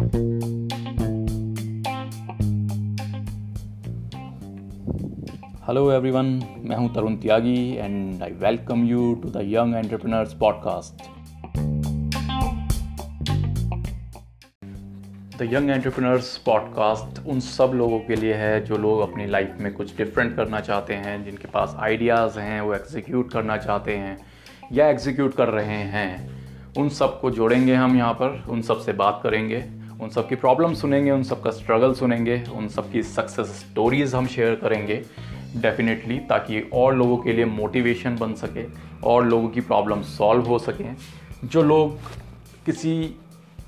Hello everyone मैं हूँ Tarun Tyagi and I welcome you to the young entrepreneurs podcast the young entrepreneurs podcast उन सब लोगों के लिए है जो लोग अपनी लाइफ में कुछ डिफरेंट करना चाहते हैं, जिनके पास आइडियाज़ हैं, वो एग्जीक्यूट करना चाहते हैं या एग्जीक्यूट कर रहे हैं। उन सबको जोड़ेंगे हम यहाँ पर, उन सबसे बात करेंगे। उन सब की प्रॉब्लम सुनेंगे उन सब का स्ट्रगल सुनेंगे उन सब की सक्सेस स्टोरीज़ हम शेयर करेंगे डेफिनेटली ताकि और लोगों के लिए मोटिवेशन बन सके और लोगों की प्रॉब्लम सॉल्व हो सकें। जो लोग किसी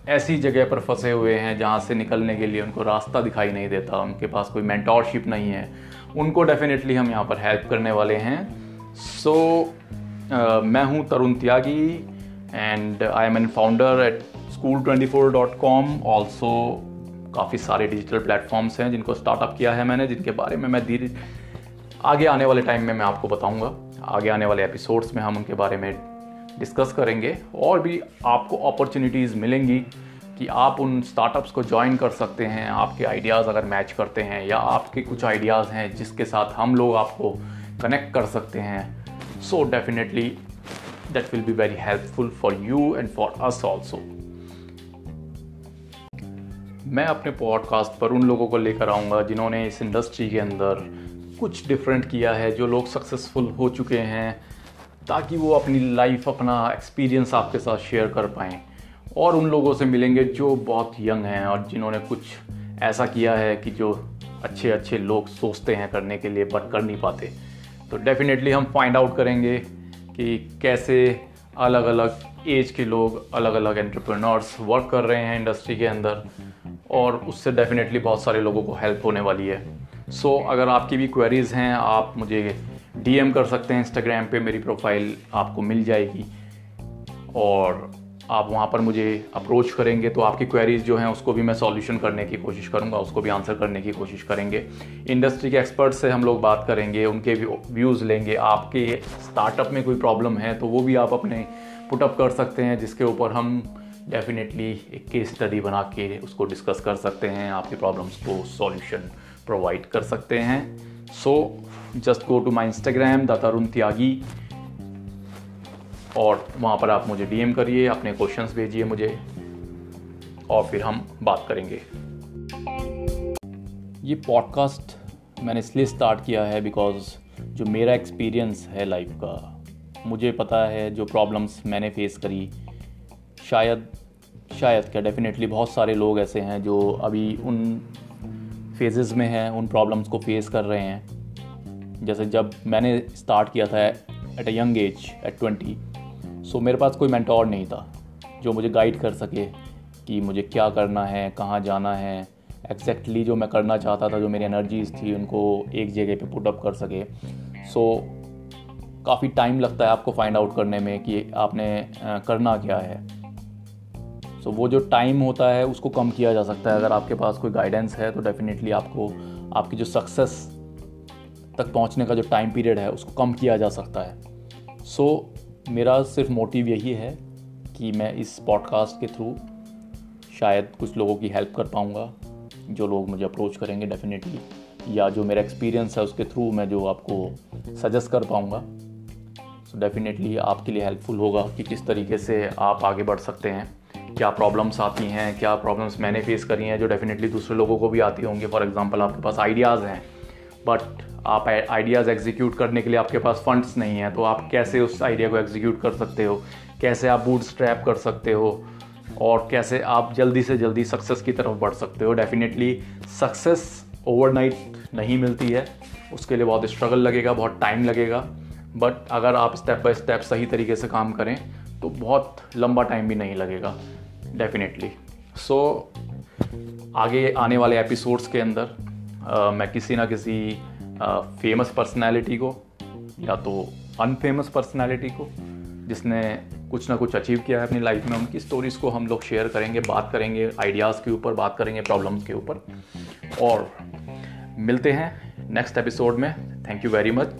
ऐसी जगह पर फंसे हुए हैं जहाँ से निकलने के लिए उनको रास्ता दिखाई नहीं देता उनके पास कोई मैंटोरशिप नहीं है उनको डेफिनेटली हम यहाँ पर हेल्प करने वाले हैं। सो so, uh, मैं हूँ Tarun Tyagi and I am an founder at school twenty four dot com also काफ़ी सारे डिजिटल प्लेटफॉर्म्स हैं जिनको स्टार्टअप किया है मैंने, जिनके बारे में मैं धीरे आगे आने वाले टाइम में मैं आपको बताऊँगा। आगे आने वाले एपिसोड्स में हम उनके बारे में डिस्कस करेंगे और भी आपको अपॉर्चुनिटीज़ मिलेंगी कि आप उन स्टार्टअप्स को ज्वाइन कर सकते हैं, आपके आइडियाज़ अगर मैच करते हैं या आपके कुछ आइडियाज़ हैं जिसके साथ हम लोग आपको कनेक्ट कर सकते हैं। So definitely that will be very helpful for you and for us also मैं अपने पॉडकास्ट पर उन लोगों को लेकर आऊँगा जिन्होंने इस इंडस्ट्री के अंदर कुछ डिफरेंट किया है, जो लोग सक्सेसफुल हो चुके हैं, ताकि वो अपनी लाइफ अपना एक्सपीरियंस आपके साथ शेयर कर पाएँ। और उन लोगों से मिलेंगे जो बहुत यंग हैं और जिन्होंने कुछ ऐसा किया है कि जो अच्छे अच्छे लोग सोचते हैं करने के लिए बट कर नहीं पाते। तो डेफिनेटली हम फाइंड आउट करेंगे कि कैसे अलग अलग एज के लोग अलग अलग एंटरप्रेन्योर्स वर्क कर रहे हैं इंडस्ट्री के अंदर। और उससे डेफिनेटली बहुत सारे लोगों को हेल्प होने वाली है। सो so, अगर आपकी भी क्वेरीज़ हैं आप मुझे डीएम कर सकते हैं इंस्टाग्राम पे मेरी प्रोफ़ाइल आपको मिल जाएगी। और आप वहाँ पर मुझे अप्रोच करेंगे तो आपकी क्वेरीज जो हैं उसको भी मैं सॉल्यूशन करने की कोशिश करूँगा उसको भी आंसर करने की कोशिश करेंगे। इंडस्ट्री के एक्सपर्ट से हम लोग बात करेंगे उनके व्यूज़ लेंगे। आपके स्टार्टअप में कोई प्रॉब्लम है तो वो भी आप अपने पुटअप कर सकते हैं जिसके ऊपर हम डेफिनेटली एक केस स्टडी बना के उसको डिस्कस कर सकते हैं, आपके प्रॉब्लम्स को सॉल्यूशन प्रोवाइड कर सकते हैं। So just go to my Instagram the Tarun Tyagi और वहाँ पर आप मुझे डीएम करिए, अपने क्वेश्चंस भेजिए मुझे, और फिर हम बात करेंगे। ये पॉडकास्ट मैंने इसलिए स्टार्ट किया है बिकॉज़ जो मेरा एक्सपीरियंस है लाइफ का, मुझे पता है जो प्रॉब्लम्स मैंने फेस करी शायद शायद क्या डेफिनेटली बहुत सारे लोग ऐसे हैं जो अभी उन फेजेस में हैं उन प्रॉब्लम्स को फेस कर रहे हैं। जैसे जब मैंने स्टार्ट किया था at a young age at twenty so मेरे पास कोई मैंटोर नहीं था जो मुझे गाइड कर सके कि मुझे क्या करना है कहाँ जाना है। एग्जैक्टली exactly जो मैं करना चाहता था जो मेरी एनर्जीज थी उनको एक जगह पे पुट अप कर सके। सो so, काफ़ी टाइम लगता है आपको फाइंड आउट करने में कि आपने करना क्या है। सो so, वो जो टाइम होता है उसको कम किया जा सकता है। अगर आपके पास कोई गाइडेंस है तो डेफिनेटली आपको आपकी जो सक्सेस तक पहुँचने का जो टाइम पीरियड है उसको कम किया जा सकता है। सो so, मेरा सिर्फ़ मोटिव यही है कि मैं इस पॉडकास्ट के थ्रू शायद कुछ लोगों की हेल्प कर पाऊँगा जो लोग मुझे अप्रोच करेंगे डेफिनेटली या जो मेरा एक्सपीरियंस है उसके थ्रू मैं जो आपको सजेस्ट कर पाऊँगा। सो डेफिनेटली आपके लिए हेल्पफुल होगा कि किस तरीके से आप आगे बढ़ सकते हैं। क्या प्रॉब्लम्स आती हैं, क्या प्रॉब्लम्स मैंने फेस करी हैं जो डेफिनेटली दूसरे लोगों को भी आती होंगी। फॉर एग्जांपल आपके पास आइडियाज़ हैं बट आप आइडियाज़ एग्जीक्यूट करने के लिए आपके पास फंड्स नहीं हैं तो आप कैसे उस आइडिया को एग्जीक्यूट कर सकते हो? कैसे आप बूट स्ट्रैप कर सकते हो? और कैसे आप जल्दी से जल्दी सक्सेस की तरफ़ बढ़ सकते हो? डेफिनेटली सक्सेस ओवरनाइट नहीं मिलती है। उसके लिए बहुत स्ट्रगल लगेगा, बहुत टाइम लगेगा। बट अगर आप स्टेप बाय स्टेप सही तरीके से काम करें तो बहुत लंबा टाइम भी नहीं लगेगा। डेफिनेटली सो so, आगे आने वाले एपिसोड्स के अंदर uh, मैं किसी ना किसी फ़ेमस पर्सनैलिटी को या तो अनफेमस पर्सनैलिटी को जिसने कुछ ना कुछ अचीव किया है अपनी लाइफ में उनकी स्टोरीज़ को हम लोग शेयर करेंगे बात करेंगे आइडियाज़ के ऊपर बात करेंगे प्रॉब्लम्स के ऊपर। और मिलते हैं नेक्स्ट एपिसोड में। Thank you very much